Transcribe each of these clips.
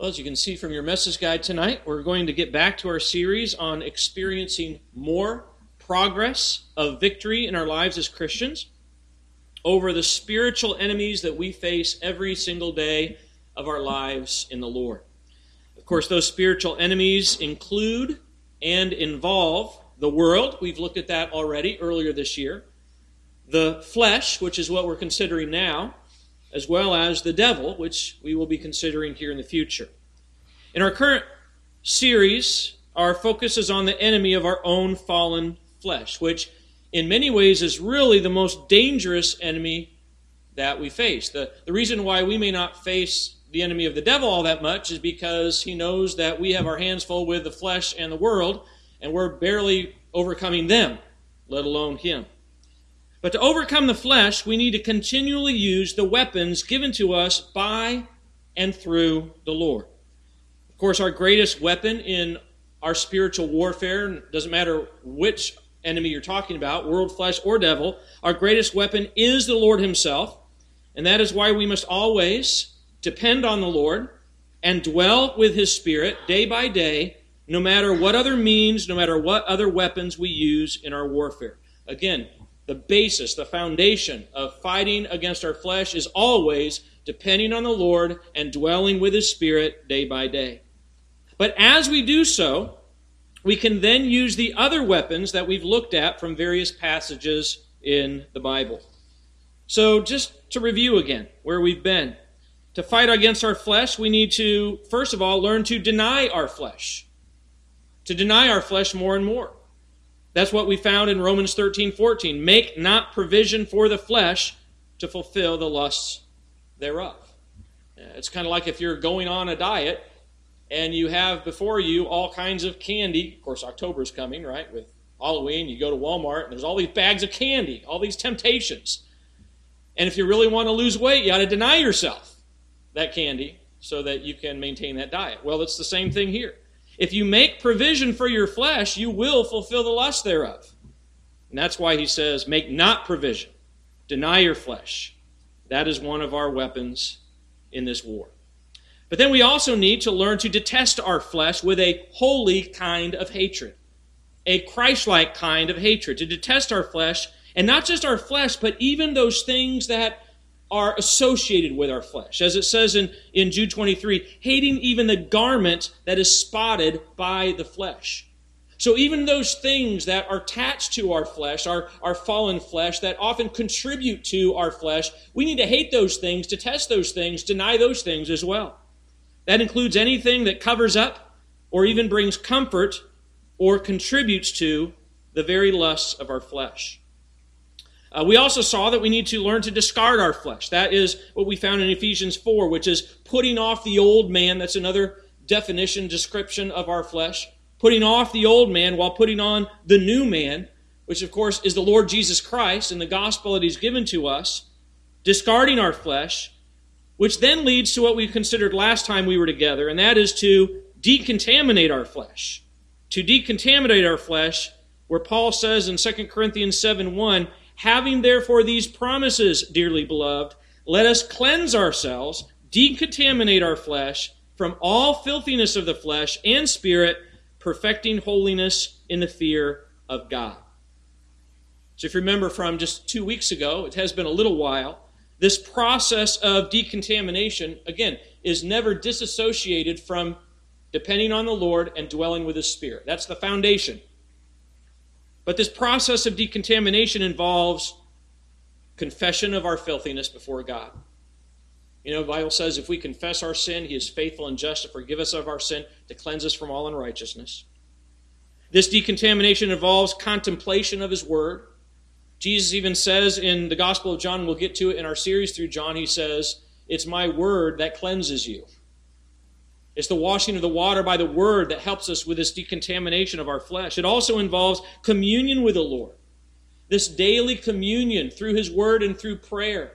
Well, as you can see from your message guide tonight, we're going to get back to our series on experiencing more progress of victory in our lives as Christians over the spiritual enemies that we face every single day of our lives in the Lord. Of course, those spiritual enemies include and involve the world. We've looked at that already earlier this year. The flesh, which is what we're considering now, as well as the devil, which we will be considering here in the future. In our current series, our focus is on the enemy of our own fallen flesh, which in many ways is really the most dangerous enemy that we face. The, the reason why we may not face the enemy of the devil all that much is because he knows that we have our hands full with the flesh and the world, and we're barely overcoming them, let alone him. But to overcome the flesh, we need to continually use the weapons given to us by and through the Lord. Of course, our greatest weapon in our spiritual warfare, doesn't matter which enemy you're talking about, world, flesh, or devil, our greatest weapon is the Lord Himself. And that is why we must always depend on the Lord and dwell with His Spirit day by day, no matter what other means, no matter what other weapons we use in our warfare. Again, the basis, the foundation of fighting against our flesh is always depending on the Lord and dwelling with His Spirit day by day. But as we do so, we can then use the other weapons that we've looked at from various passages in the Bible. So, just to review again where we've been. To fight against our flesh, we need to, first of all, learn to deny our flesh. To deny our flesh more and more. That's what we found in Romans 13 14. Make not provision for the flesh to fulfill the lusts thereof. It's kind of like if you're going on a diet and you have before you all kinds of candy. Of course, October's coming, right? With Halloween, you go to Walmart and there's all these bags of candy, all these temptations. And if you really want to lose weight, you got to deny yourself that candy so that you can maintain that diet. Well, it's the same thing here. If you make provision for your flesh, you will fulfill the lust thereof. And that's why he says, make not provision. Deny your flesh. That is one of our weapons in this war. But then we also need to learn to detest our flesh with a holy kind of hatred, a Christ like kind of hatred, to detest our flesh, and not just our flesh, but even those things that are associated with our flesh. As it says in, in Jude 23, hating even the garment that is spotted by the flesh. So even those things that are attached to our flesh, our, our fallen flesh, that often contribute to our flesh, we need to hate those things, detest those things, deny those things as well. That includes anything that covers up or even brings comfort or contributes to the very lusts of our flesh. Uh, we also saw that we need to learn to discard our flesh. That is what we found in Ephesians 4, which is putting off the old man. That's another definition, description of our flesh. Putting off the old man while putting on the new man, which of course is the Lord Jesus Christ and the gospel that he's given to us. Discarding our flesh, which then leads to what we considered last time we were together, and that is to decontaminate our flesh. To decontaminate our flesh, where Paul says in 2 Corinthians 7 1, Having therefore these promises, dearly beloved, let us cleanse ourselves, decontaminate our flesh from all filthiness of the flesh and spirit, perfecting holiness in the fear of God. So, if you remember from just two weeks ago, it has been a little while, this process of decontamination, again, is never disassociated from depending on the Lord and dwelling with His Spirit. That's the foundation. But this process of decontamination involves confession of our filthiness before God. You know, the Bible says if we confess our sin, He is faithful and just to forgive us of our sin, to cleanse us from all unrighteousness. This decontamination involves contemplation of His Word. Jesus even says in the Gospel of John, we'll get to it in our series through John, He says, It's my Word that cleanses you. It's the washing of the water by the word that helps us with this decontamination of our flesh. It also involves communion with the Lord. This daily communion through his word and through prayer.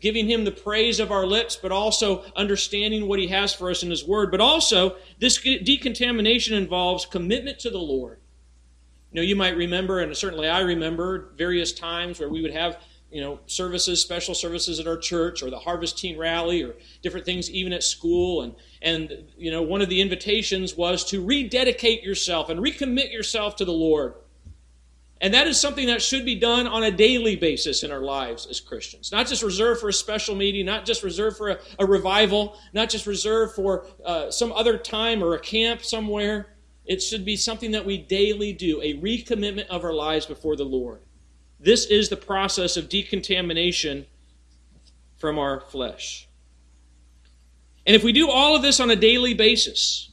Giving him the praise of our lips, but also understanding what he has for us in his word. But also, this decontamination involves commitment to the Lord. You know, you might remember, and certainly I remember, various times where we would have you know, services, special services at our church, or the Harvest Teen Rally, or different things even at school. And, and you know, one of the invitations was to rededicate yourself and recommit yourself to the Lord. And that is something that should be done on a daily basis in our lives as Christians. Not just reserved for a special meeting, not just reserved for a, a revival, not just reserved for uh, some other time or a camp somewhere. It should be something that we daily do, a recommitment of our lives before the Lord. This is the process of decontamination from our flesh. And if we do all of this on a daily basis,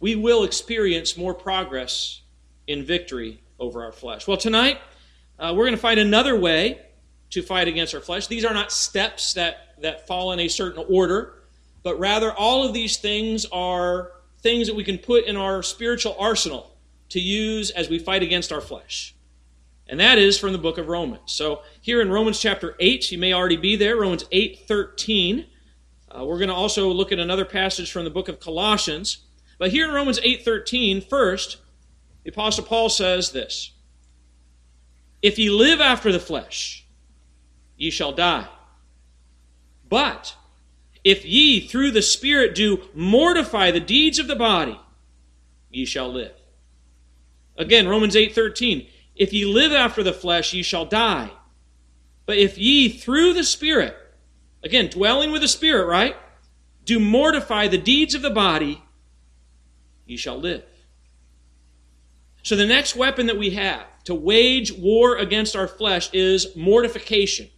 we will experience more progress in victory over our flesh. Well, tonight, uh, we're going to find another way to fight against our flesh. These are not steps that, that fall in a certain order, but rather all of these things are things that we can put in our spiritual arsenal to use as we fight against our flesh. And that is from the book of Romans. So here in Romans chapter 8, you may already be there, Romans 8 13. Uh, we're going to also look at another passage from the book of Colossians. But here in Romans 8 13, first, the Apostle Paul says this If ye live after the flesh, ye shall die. But if ye through the Spirit do mortify the deeds of the body, ye shall live. Again, Romans 8:13, if ye live after the flesh, ye shall die. But if ye through the Spirit, again, dwelling with the Spirit, right? Do mortify the deeds of the body, ye shall live. So the next weapon that we have to wage war against our flesh is mortification.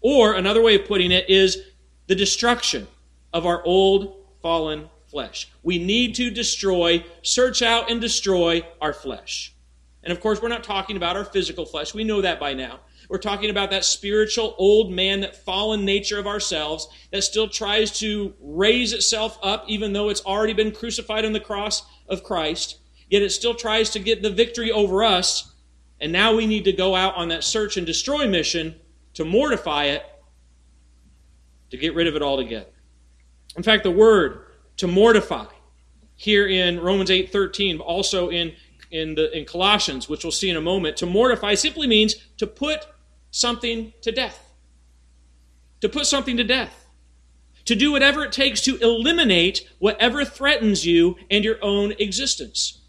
Or another way of putting it is the destruction of our old fallen flesh. We need to destroy, search out and destroy our flesh. And of course, we're not talking about our physical flesh. We know that by now. We're talking about that spiritual old man, that fallen nature of ourselves that still tries to raise itself up, even though it's already been crucified on the cross of Christ yet it still tries to get the victory over us. And now we need to go out on that search and destroy mission to mortify it, to get rid of it altogether. In fact, the word to mortify here in Romans 8:13, but also in in the in Colossians, which we'll see in a moment, to mortify simply means to put something to death. To put something to death. To do whatever it takes to eliminate whatever threatens you and your own existence.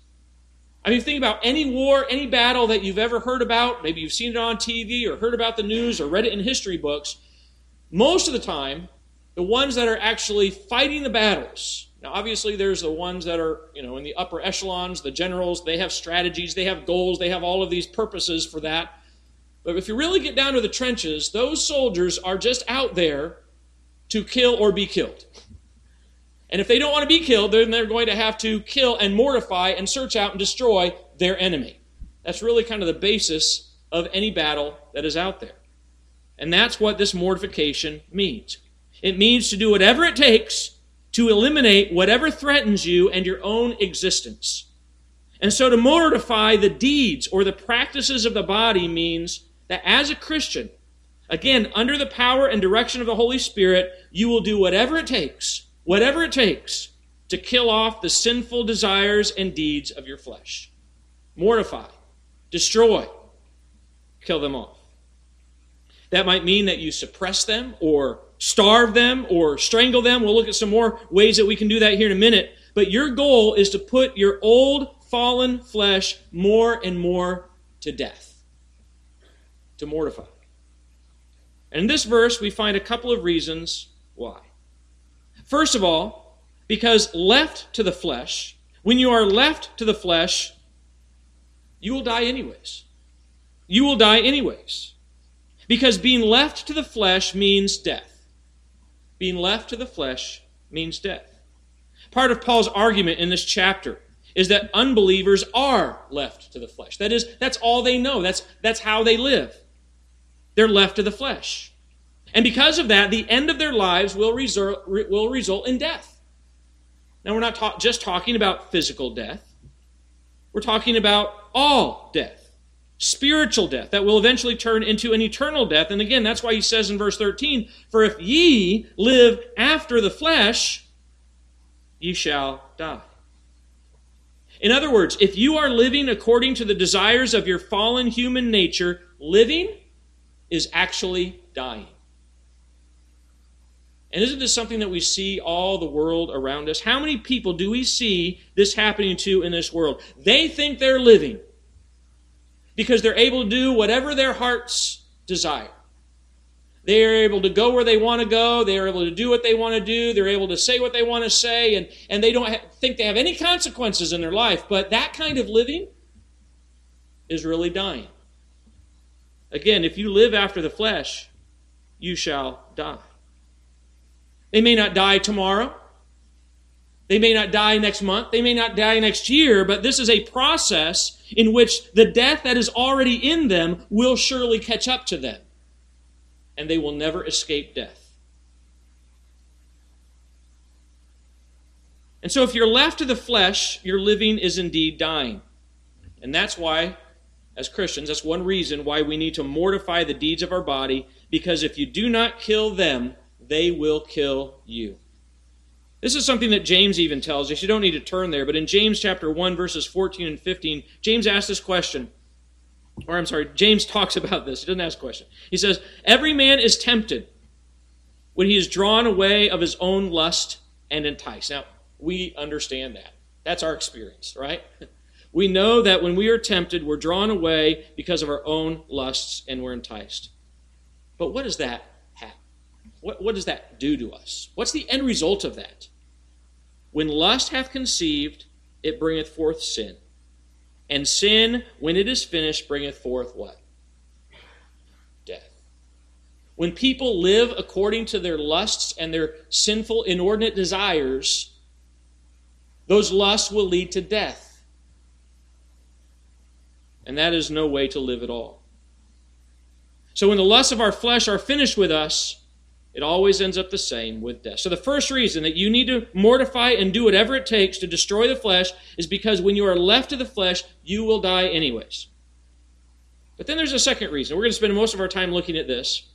I mean, think about any war, any battle that you've ever heard about. Maybe you've seen it on TV or heard about the news or read it in history books. Most of the time, the ones that are actually fighting the battles. Now, obviously, there's the ones that are, you know, in the upper echelons, the generals. They have strategies, they have goals, they have all of these purposes for that. But if you really get down to the trenches, those soldiers are just out there to kill or be killed. And if they don't want to be killed, then they're going to have to kill and mortify and search out and destroy their enemy. That's really kind of the basis of any battle that is out there. And that's what this mortification means. It means to do whatever it takes to eliminate whatever threatens you and your own existence. And so to mortify the deeds or the practices of the body means that as a Christian, again, under the power and direction of the Holy Spirit, you will do whatever it takes whatever it takes to kill off the sinful desires and deeds of your flesh. Mortify, destroy, kill them off. That might mean that you suppress them or starve them or strangle them. We'll look at some more ways that we can do that here in a minute. But your goal is to put your old fallen flesh more and more to death, to mortify. And in this verse, we find a couple of reasons why. First of all, because left to the flesh, when you are left to the flesh, you will die anyways. You will die anyways. Because being left to the flesh means death. Being left to the flesh means death. Part of Paul's argument in this chapter is that unbelievers are left to the flesh. That is, that's all they know. That's, that's how they live. They're left to the flesh. And because of that, the end of their lives will result, will result in death. Now, we're not ta- just talking about physical death, we're talking about all death, spiritual death that will eventually turn into an eternal death. And again, that's why he says in verse 13, For if ye live after the flesh, ye shall die. In other words, if you are living according to the desires of your fallen human nature, living is actually dying. And isn't this something that we see all the world around us? How many people do we see this happening to in this world? They think they're living because they're able to do whatever their hearts desire. They are able to go where they want to go. They are able to do what they want to do. They're able to say what they want to say, and, and they don't ha- think they have any consequences in their life. But that kind of living is really dying. Again, if you live after the flesh, you shall die. They may not die tomorrow. They may not die next month. They may not die next year, but this is a process in which the death that is already in them will surely catch up to them. And they will never escape death. And so, if you're left to the flesh, your living is indeed dying. And that's why, as Christians, that's one reason why we need to mortify the deeds of our body, because if you do not kill them, they will kill you. This is something that James even tells us. You don't need to turn there, but in James chapter 1, verses 14 and 15, James asks this question. Or I'm sorry, James talks about this. He doesn't ask a question. He says, Every man is tempted when he is drawn away of his own lust and enticed. Now, we understand that. That's our experience, right? We know that when we are tempted, we're drawn away because of our own lusts and we're enticed. But what does that what, what does that do to us? What's the end result of that? When lust hath conceived, it bringeth forth sin. And sin, when it is finished, bringeth forth what? Death. When people live according to their lusts and their sinful, inordinate desires, those lusts will lead to death. And that is no way to live at all. So when the lusts of our flesh are finished with us, it always ends up the same with death. So, the first reason that you need to mortify and do whatever it takes to destroy the flesh is because when you are left to the flesh, you will die anyways. But then there's a second reason. We're going to spend most of our time looking at this.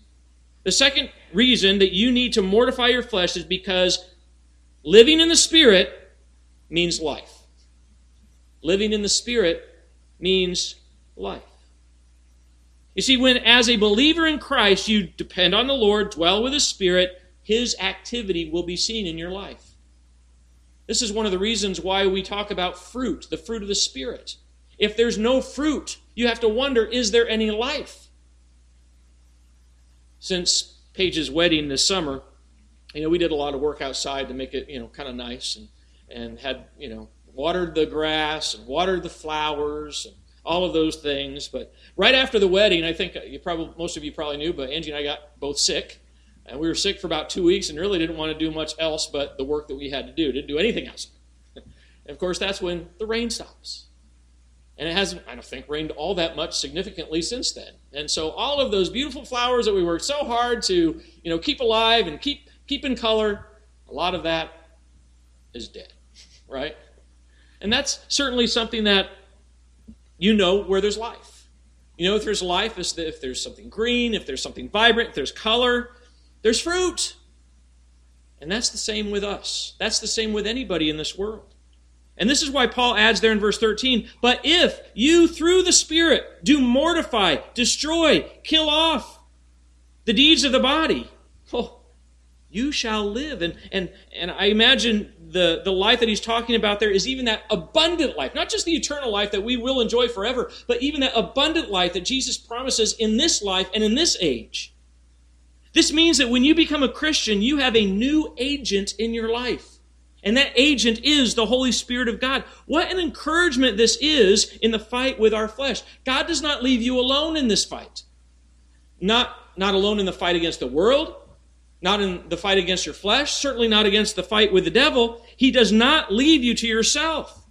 The second reason that you need to mortify your flesh is because living in the Spirit means life. Living in the Spirit means life. You see, when as a believer in Christ you depend on the Lord, dwell with His Spirit, His activity will be seen in your life. This is one of the reasons why we talk about fruit, the fruit of the Spirit. If there's no fruit, you have to wonder is there any life? Since Paige's wedding this summer, you know, we did a lot of work outside to make it, you know, kind of nice and, and had, you know, watered the grass and watered the flowers and all of those things. But right after the wedding, I think uh, you probably most of you probably knew, but Angie and I got both sick, and we were sick for about two weeks, and really didn't want to do much else but the work that we had to do. Didn't do anything else. and of course, that's when the rain stops. And it hasn't, I don't think, rained all that much significantly since then. And so all of those beautiful flowers that we worked so hard to, you know, keep alive and keep keep in color, a lot of that is dead, right? And that's certainly something that you know where there's life. You know if there's life if there's something green, if there's something vibrant, if there's color, there's fruit. And that's the same with us. That's the same with anybody in this world. And this is why Paul adds there in verse 13, but if you through the Spirit do mortify, destroy, kill off the deeds of the body, oh, you shall live. And, and, and I imagine the, the life that he's talking about there is even that abundant life, not just the eternal life that we will enjoy forever, but even that abundant life that Jesus promises in this life and in this age. This means that when you become a Christian, you have a new agent in your life. And that agent is the Holy Spirit of God. What an encouragement this is in the fight with our flesh. God does not leave you alone in this fight. Not, not alone in the fight against the world, not in the fight against your flesh, certainly not against the fight with the devil. He does not leave you to yourself.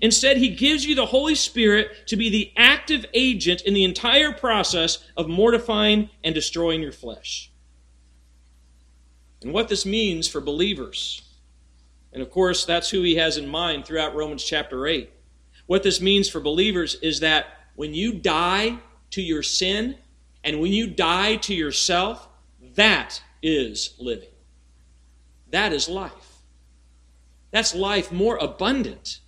Instead, he gives you the Holy Spirit to be the active agent in the entire process of mortifying and destroying your flesh. And what this means for believers, and of course, that's who he has in mind throughout Romans chapter 8. What this means for believers is that when you die to your sin and when you die to yourself, that is living. That is life. That's life more abundant.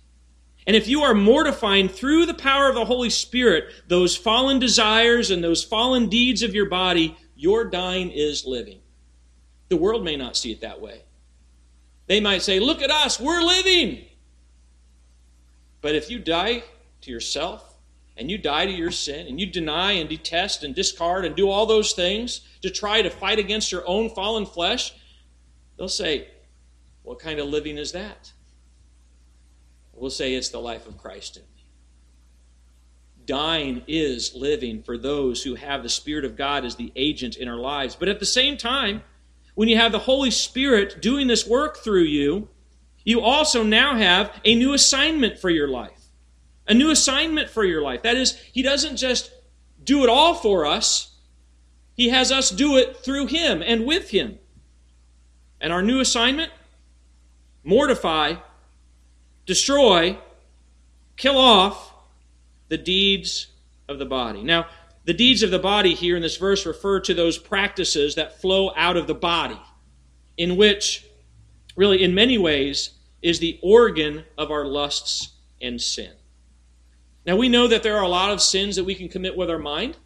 And if you are mortifying through the power of the Holy Spirit those fallen desires and those fallen deeds of your body, your dying is living. The world may not see it that way. They might say, Look at us, we're living. But if you die to yourself, and you die to your sin, and you deny and detest and discard and do all those things to try to fight against your own fallen flesh, they'll say, What kind of living is that? We'll say it's the life of Christ in me. Dying is living for those who have the Spirit of God as the agent in our lives. But at the same time, when you have the Holy Spirit doing this work through you, you also now have a new assignment for your life. A new assignment for your life. That is, He doesn't just do it all for us, He has us do it through Him and with Him. And our new assignment? Mortify destroy, kill off the deeds of the body. Now, the deeds of the body here in this verse refer to those practices that flow out of the body, in which, really, in many ways, is the organ of our lusts and sin. Now, we know that there are a lot of sins that we can commit with our mind.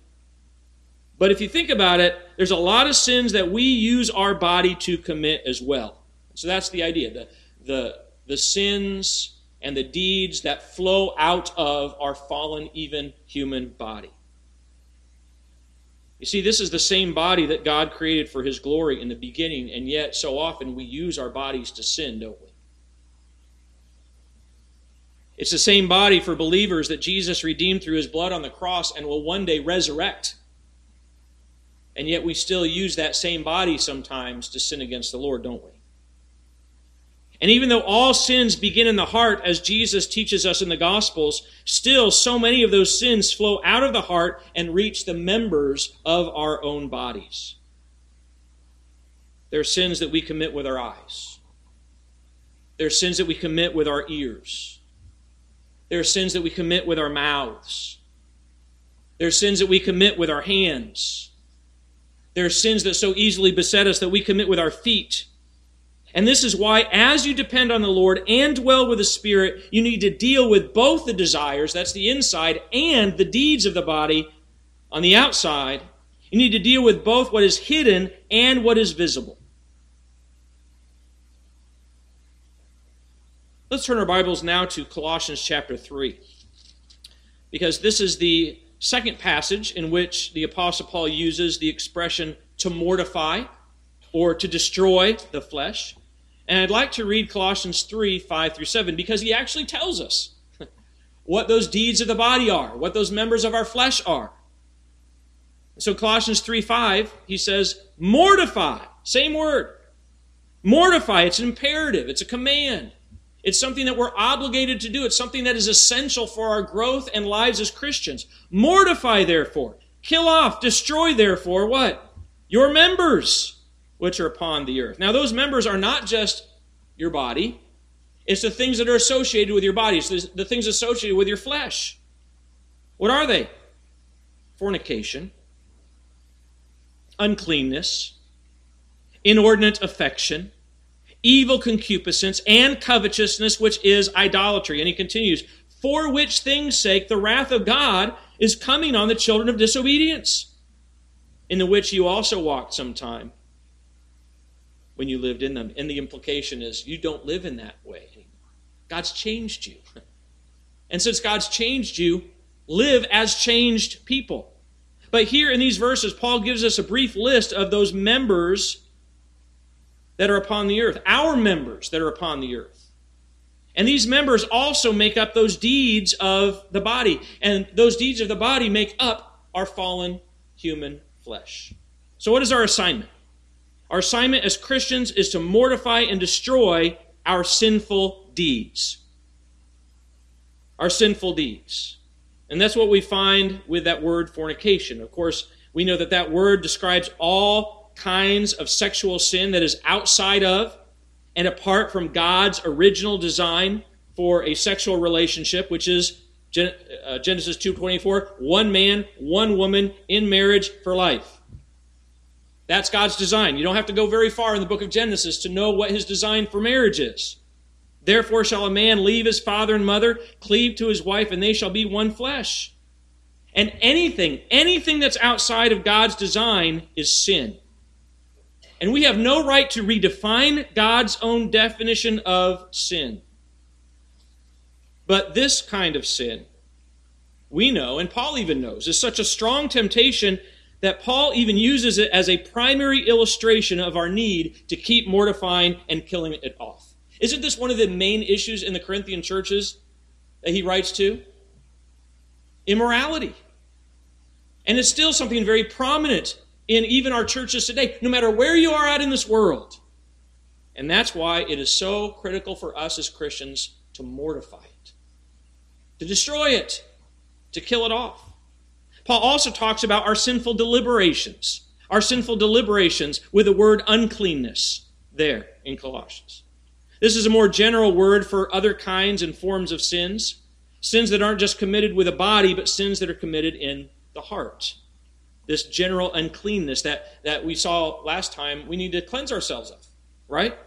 But if you think about it, there's a lot of sins that we use our body to commit as well. So that's the idea. The, the, the sins and the deeds that flow out of our fallen, even human body. You see, this is the same body that God created for His glory in the beginning, and yet so often we use our bodies to sin, don't we? It's the same body for believers that Jesus redeemed through His blood on the cross and will one day resurrect. And yet we still use that same body sometimes to sin against the Lord, don't we? And even though all sins begin in the heart, as Jesus teaches us in the Gospels, still so many of those sins flow out of the heart and reach the members of our own bodies. There are sins that we commit with our eyes. There are sins that we commit with our ears. There are sins that we commit with our mouths. There are sins that we commit with our hands. There are sins that so easily beset us that we commit with our feet. And this is why, as you depend on the Lord and dwell with the Spirit, you need to deal with both the desires, that's the inside, and the deeds of the body on the outside. You need to deal with both what is hidden and what is visible. Let's turn our Bibles now to Colossians chapter 3. Because this is the second passage in which the Apostle Paul uses the expression to mortify or to destroy the flesh. And I'd like to read Colossians 3 5 through 7 because he actually tells us what those deeds of the body are, what those members of our flesh are. So, Colossians 3 5, he says, mortify. Same word. Mortify. It's an imperative, it's a command. It's something that we're obligated to do. It's something that is essential for our growth and lives as Christians. Mortify, therefore. Kill off, destroy, therefore, what? Your members which are upon the earth. Now, those members are not just your body, it's the things that are associated with your body, it's the, the things associated with your flesh. What are they? Fornication, uncleanness, inordinate affection, evil concupiscence, and covetousness, which is idolatry. And he continues, For which things' sake the wrath of God is coming on the children of disobedience, in the which you also walked sometime when you lived in them. And the implication is you don't live in that way anymore. God's changed you. And since God's changed you, live as changed people. But here in these verses, Paul gives us a brief list of those members that are upon the earth, our members that are upon the earth. And these members also make up those deeds of the body. And those deeds of the body make up our fallen human flesh. So, what is our assignment? Our assignment as Christians is to mortify and destroy our sinful deeds. Our sinful deeds. And that's what we find with that word fornication. Of course, we know that that word describes all kinds of sexual sin that is outside of and apart from God's original design for a sexual relationship, which is uh, Genesis 2:24, one man, one woman in marriage for life. That's God's design. You don't have to go very far in the book of Genesis to know what his design for marriage is. Therefore shall a man leave his father and mother, cleave to his wife, and they shall be one flesh. And anything, anything that's outside of God's design is sin. And we have no right to redefine God's own definition of sin. But this kind of sin, we know, and Paul even knows, is such a strong temptation that Paul even uses it as a primary illustration of our need to keep mortifying and killing it off. Isn't this one of the main issues in the Corinthian churches that he writes to? Immorality. And it's still something very prominent in even our churches today, no matter where you are at in this world. And that's why it is so critical for us as Christians to mortify it, to destroy it, to kill it off. Paul also talks about our sinful deliberations, our sinful deliberations with the word uncleanness there in Colossians. This is a more general word for other kinds and forms of sins. Sins that aren't just committed with a body, but sins that are committed in the heart. This general uncleanness that, that we saw last time, we need to cleanse ourselves of, right?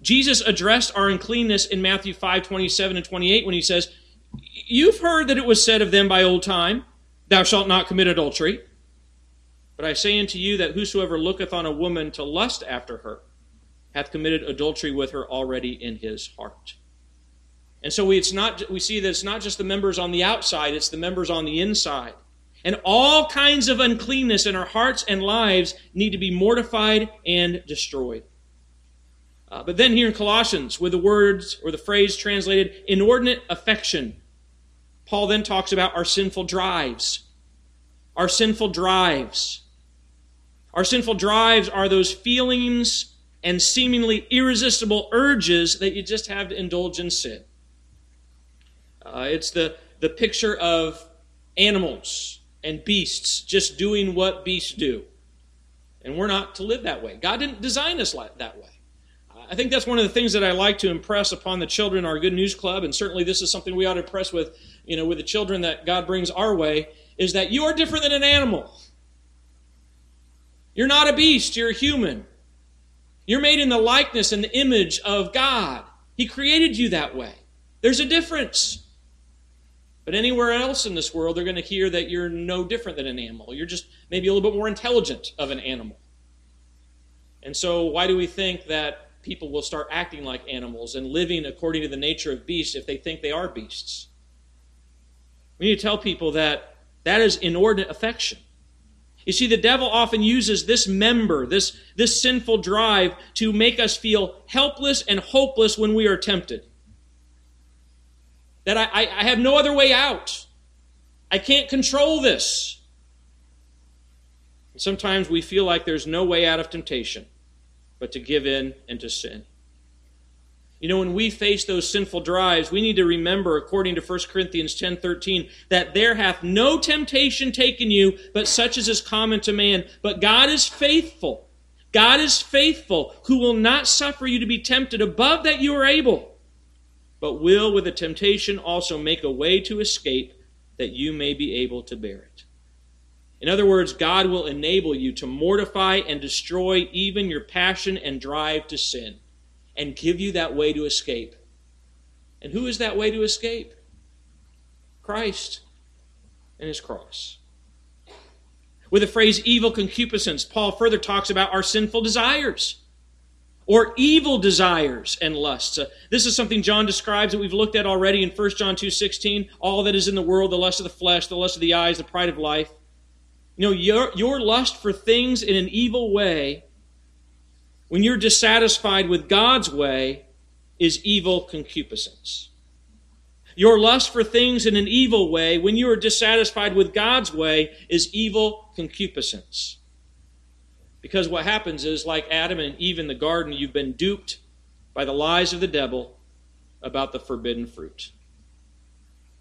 Jesus addressed our uncleanness in Matthew 5 27 and 28 when he says, You've heard that it was said of them by old time, Thou shalt not commit adultery. But I say unto you that whosoever looketh on a woman to lust after her hath committed adultery with her already in his heart. And so we, it's not, we see that it's not just the members on the outside, it's the members on the inside. And all kinds of uncleanness in our hearts and lives need to be mortified and destroyed. Uh, but then here in Colossians, with the words or the phrase translated inordinate affection, Paul then talks about our sinful drives. Our sinful drives. Our sinful drives are those feelings and seemingly irresistible urges that you just have to indulge in sin. Uh, it's the, the picture of animals and beasts just doing what beasts do. And we're not to live that way. God didn't design us that way. I think that's one of the things that I like to impress upon the children our Good News Club, and certainly this is something we ought to impress with, you know, with the children that God brings our way, is that you are different than an animal. You're not a beast, you're a human. You're made in the likeness and the image of God. He created you that way. There's a difference. But anywhere else in this world, they're going to hear that you're no different than an animal. You're just maybe a little bit more intelligent of an animal. And so, why do we think that people will start acting like animals and living according to the nature of beasts if they think they are beasts? We need to tell people that that is inordinate affection. You see, the devil often uses this member, this, this sinful drive, to make us feel helpless and hopeless when we are tempted. That I, I have no other way out. I can't control this. And sometimes we feel like there's no way out of temptation but to give in and to sin. You know, when we face those sinful drives, we need to remember, according to 1 Corinthians 10:13, that there hath no temptation taken you, but such as is common to man. But God is faithful. God is faithful, who will not suffer you to be tempted above that you are able, but will with the temptation also make a way to escape that you may be able to bear it. In other words, God will enable you to mortify and destroy even your passion and drive to sin and give you that way to escape. And who is that way to escape? Christ and his cross. With the phrase evil concupiscence, Paul further talks about our sinful desires or evil desires and lusts. Uh, this is something John describes that we've looked at already in 1 John 2:16, all that is in the world, the lust of the flesh, the lust of the eyes, the pride of life. You know, your, your lust for things in an evil way when you're dissatisfied with God's way, is evil concupiscence. Your lust for things in an evil way, when you are dissatisfied with God's way, is evil concupiscence. Because what happens is, like Adam and Eve in the garden, you've been duped by the lies of the devil about the forbidden fruit.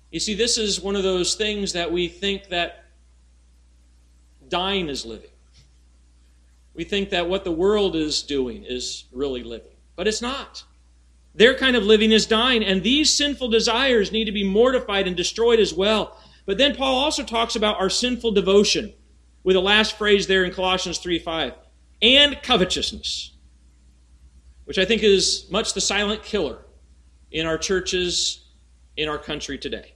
You see, this is one of those things that we think that dying is living. We think that what the world is doing is really living, but it's not. Their kind of living is dying, and these sinful desires need to be mortified and destroyed as well. But then Paul also talks about our sinful devotion with the last phrase there in Colossians 3 5 and covetousness, which I think is much the silent killer in our churches in our country today.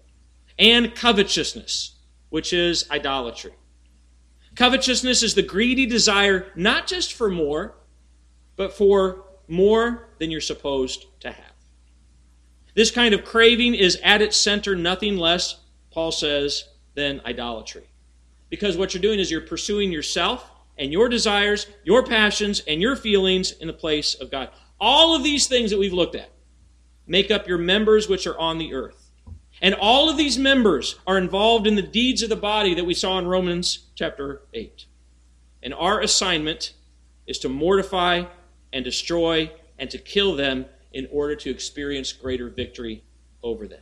And covetousness, which is idolatry. Covetousness is the greedy desire not just for more, but for more than you're supposed to have. This kind of craving is at its center nothing less, Paul says, than idolatry. Because what you're doing is you're pursuing yourself and your desires, your passions, and your feelings in the place of God. All of these things that we've looked at make up your members which are on the earth. And all of these members are involved in the deeds of the body that we saw in Romans chapter 8. And our assignment is to mortify and destroy and to kill them in order to experience greater victory over them.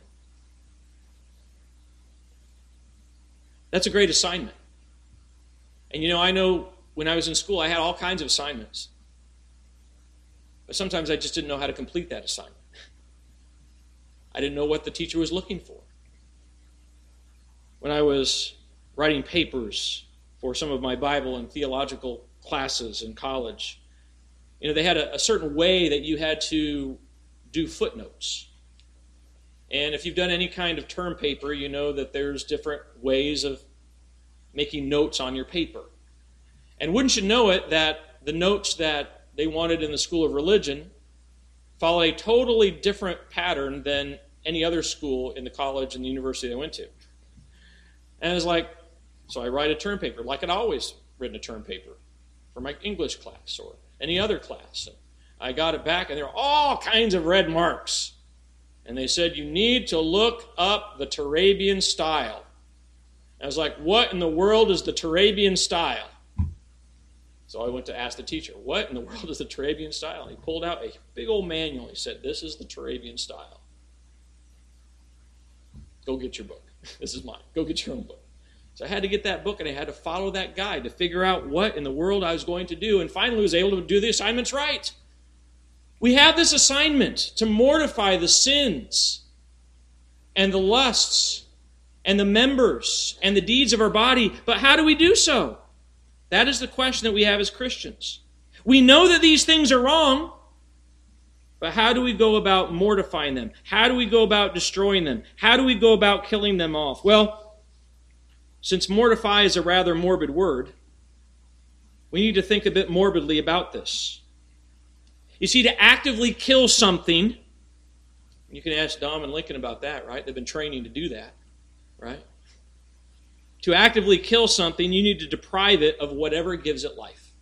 That's a great assignment. And you know, I know when I was in school, I had all kinds of assignments. But sometimes I just didn't know how to complete that assignment. I didn't know what the teacher was looking for. When I was writing papers for some of my Bible and theological classes in college, you know, they had a, a certain way that you had to do footnotes. And if you've done any kind of term paper, you know that there's different ways of making notes on your paper. And wouldn't you know it that the notes that they wanted in the School of Religion follow a totally different pattern than any other school in the college and the university they went to. And it's like, so I write a term paper, like I'd always written a term paper for my English class or any other class. And I got it back, and there were all kinds of red marks. And they said, You need to look up the Turabian style. I was like, What in the world is the Turabian style? So I went to ask the teacher, What in the world is the Turabian style? And he pulled out a big old manual. He said, This is the Turabian style. Go get your book. This is mine. Go get your own book. So I had to get that book and I had to follow that guide to figure out what in the world I was going to do. And finally was able to do the assignments right. We have this assignment to mortify the sins and the lusts and the members and the deeds of our body. But how do we do so? That is the question that we have as Christians. We know that these things are wrong, but how do we go about mortifying them? How do we go about destroying them? How do we go about killing them off? Well, since mortify is a rather morbid word, we need to think a bit morbidly about this. You see, to actively kill something, you can ask Dom and Lincoln about that, right? They've been training to do that, right? To actively kill something, you need to deprive it of whatever gives it life.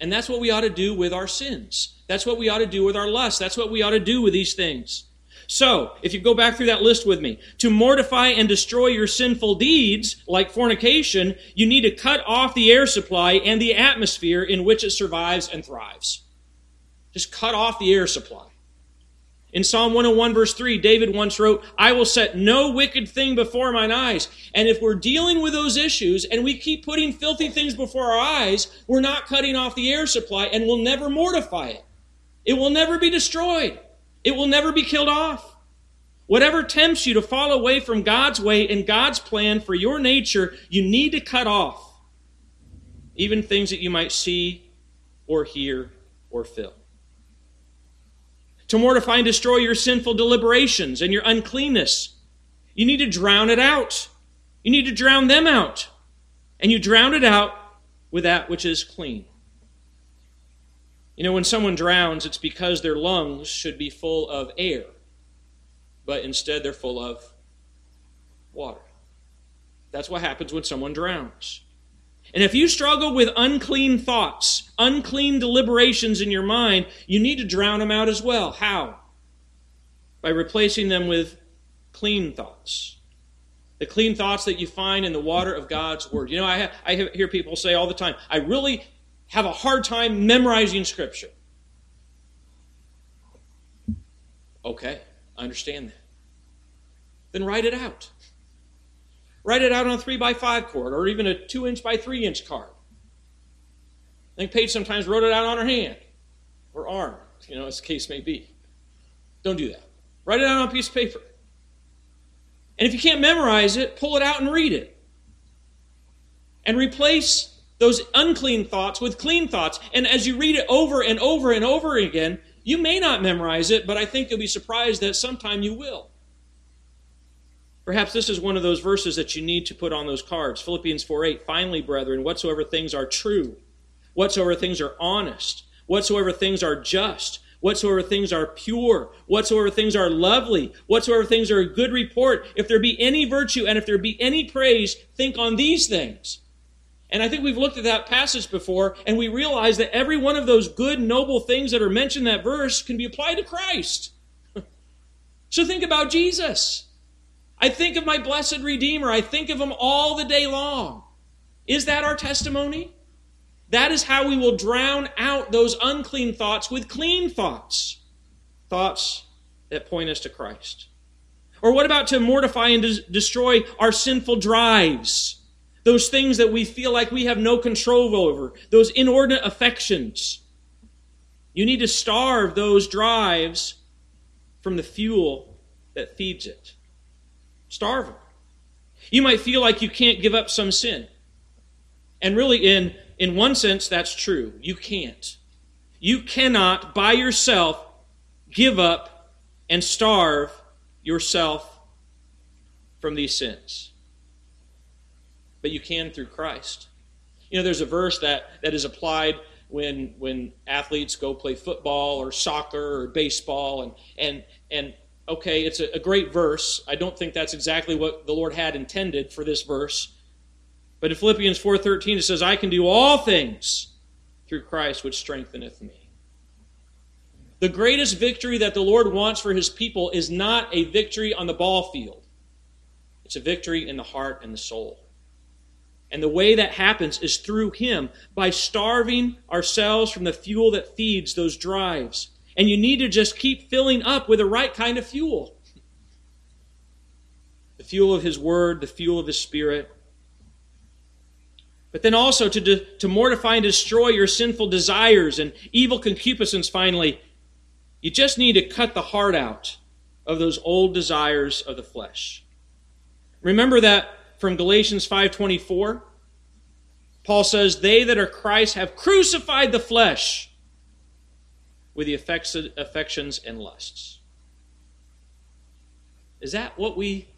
And that's what we ought to do with our sins. That's what we ought to do with our lust. That's what we ought to do with these things. So, if you go back through that list with me, to mortify and destroy your sinful deeds, like fornication, you need to cut off the air supply and the atmosphere in which it survives and thrives. Just cut off the air supply. In Psalm 101, verse 3, David once wrote, I will set no wicked thing before mine eyes. And if we're dealing with those issues and we keep putting filthy things before our eyes, we're not cutting off the air supply and we'll never mortify it. It will never be destroyed. It will never be killed off. Whatever tempts you to fall away from God's way and God's plan for your nature, you need to cut off. Even things that you might see or hear or feel. To mortify and destroy your sinful deliberations and your uncleanness, you need to drown it out. You need to drown them out. And you drown it out with that which is clean. You know, when someone drowns, it's because their lungs should be full of air, but instead they're full of water. That's what happens when someone drowns. And if you struggle with unclean thoughts, unclean deliberations in your mind, you need to drown them out as well. How? By replacing them with clean thoughts. The clean thoughts that you find in the water of God's Word. You know, I, I hear people say all the time, I really have a hard time memorizing Scripture. Okay, I understand that. Then write it out. Write it out on a 3 by 5 card or even a 2 inch by 3 inch card. I think Paige sometimes wrote it out on her hand or arm, you know, as the case may be. Don't do that. Write it out on a piece of paper. And if you can't memorize it, pull it out and read it. And replace those unclean thoughts with clean thoughts. And as you read it over and over and over again, You may not memorize it, but I think you'll be surprised that sometime you will. Perhaps this is one of those verses that you need to put on those cards. Philippians 4 8. Finally, brethren, whatsoever things are true, whatsoever things are honest, whatsoever things are just, whatsoever things are pure, whatsoever things are lovely, whatsoever things are a good report, if there be any virtue and if there be any praise, think on these things. And I think we've looked at that passage before, and we realize that every one of those good, noble things that are mentioned in that verse can be applied to Christ. so think about Jesus. I think of my blessed Redeemer. I think of him all the day long. Is that our testimony? That is how we will drown out those unclean thoughts with clean thoughts. Thoughts that point us to Christ. Or what about to mortify and des- destroy our sinful drives? those things that we feel like we have no control over, those inordinate affections. You need to starve those drives from the fuel that feeds it. Starve them. You might feel like you can't give up some sin. And really, in, in one sense, that's true. You can't. You cannot, by yourself, give up and starve yourself from these sins but you can through Christ. You know, there's a verse that, that is applied when when athletes go play football or soccer or baseball and and and okay, it's a, a great verse. I don't think that's exactly what the Lord had intended for this verse. But in Philippians 4:13 it says, "I can do all things through Christ which strengtheneth me." The greatest victory that the Lord wants for his people is not a victory on the ball field. It's a victory in the heart and the soul. And the way that happens is through Him, by starving ourselves from the fuel that feeds those drives. And you need to just keep filling up with the right kind of fuel the fuel of His Word, the fuel of His Spirit. But then also to, de- to mortify and destroy your sinful desires and evil concupiscence, finally, you just need to cut the heart out of those old desires of the flesh. Remember that from Galatians 5:24. Paul says, "They that are Christ have crucified the flesh with the effects, affections and lusts." Is that what we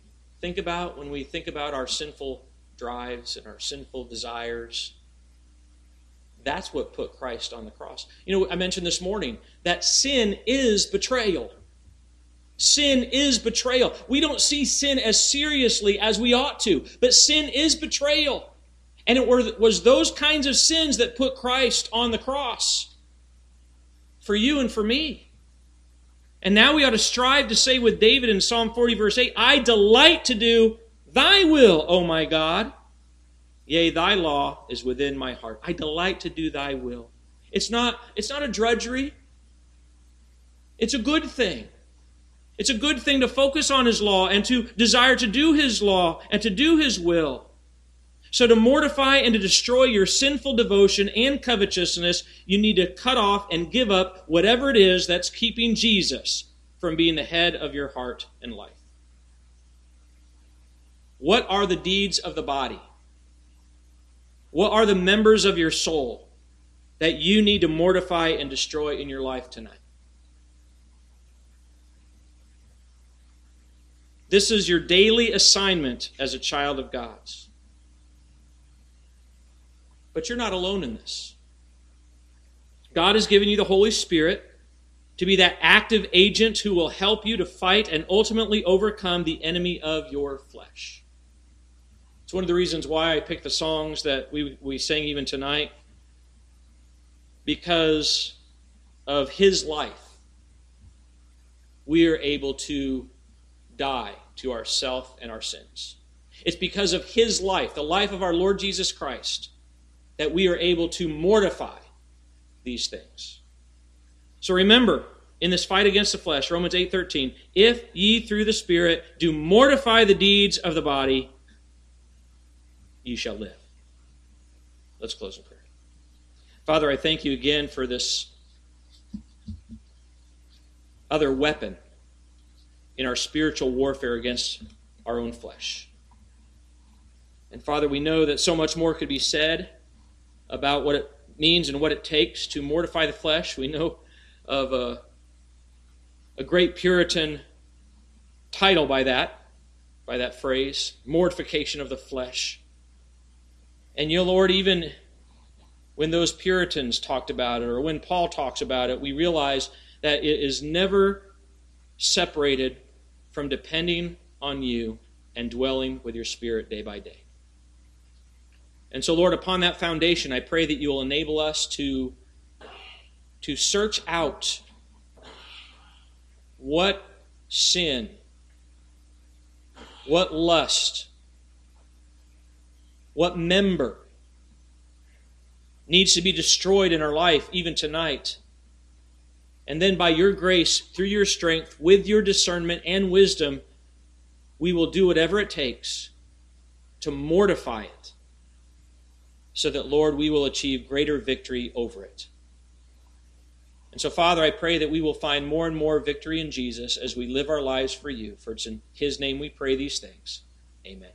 think about when we think about our sinful drives and our sinful desires? That's what put Christ on the cross. You know, I mentioned this morning that sin is betrayal. Sin is betrayal. We don't see sin as seriously as we ought to, but sin is betrayal. And it was those kinds of sins that put Christ on the cross for you and for me. And now we ought to strive to say with David in Psalm 40, verse 8, I delight to do thy will, O my God. Yea, thy law is within my heart. I delight to do thy will. It's not, it's not a drudgery. It's a good thing. It's a good thing to focus on His law and to desire to do His law and to do His will. So, to mortify and to destroy your sinful devotion and covetousness, you need to cut off and give up whatever it is that's keeping Jesus from being the head of your heart and life. What are the deeds of the body? What are the members of your soul that you need to mortify and destroy in your life tonight? This is your daily assignment as a child of God's. But you're not alone in this. God has given you the Holy Spirit to be that active agent who will help you to fight and ultimately overcome the enemy of your flesh. It's one of the reasons why I picked the songs that we, we sang even tonight, because of his life, we are able to die to ourself and our sins. It's because of his life, the life of our Lord Jesus Christ, that we are able to mortify these things. So remember, in this fight against the flesh, Romans 8:13, if ye through the Spirit do mortify the deeds of the body, ye shall live. Let's close in prayer. Father, I thank you again for this other weapon in our spiritual warfare against our own flesh. And Father, we know that so much more could be said about what it means and what it takes to mortify the flesh. We know of a, a great Puritan title by that, by that phrase mortification of the flesh. And you, Lord, even when those Puritans talked about it or when Paul talks about it, we realize that it is never separated from depending on you and dwelling with your Spirit day by day. And so, Lord, upon that foundation, I pray that you will enable us to, to search out what sin, what lust, what member needs to be destroyed in our life even tonight. And then by your grace, through your strength, with your discernment and wisdom, we will do whatever it takes to mortify it so that, Lord, we will achieve greater victory over it. And so, Father, I pray that we will find more and more victory in Jesus as we live our lives for you. For it's in His name we pray these things. Amen.